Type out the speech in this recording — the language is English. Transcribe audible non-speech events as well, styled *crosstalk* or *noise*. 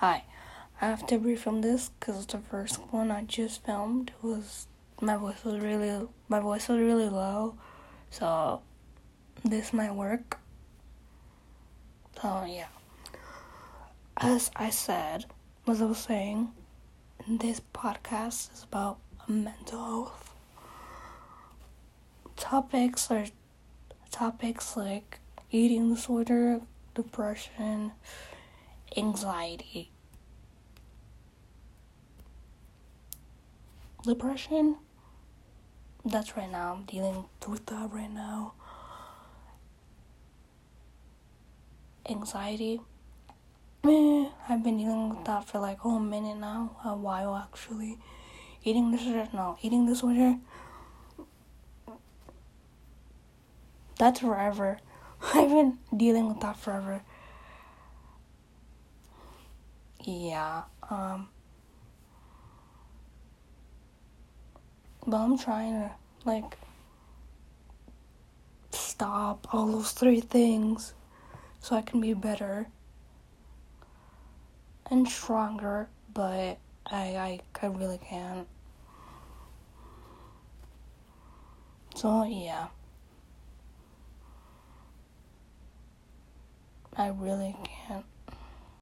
Hi, I have to refilm this because the first one I just filmed was my voice was really my voice was really low, so this might work. So yeah, as I said, as I was saying, this podcast is about mental health. Topics are topics like eating disorder, depression, anxiety. Depression, that's right now. I'm dealing with that right now. Anxiety, I've been dealing with that for like oh, a minute now, a while actually. Eating disorder, no, eating disorder. That's forever. *laughs* I've been dealing with that forever. Yeah, um. But I'm trying to, like, stop all those three things so I can be better and stronger, but I, I, I really can't. So, yeah. I really can't.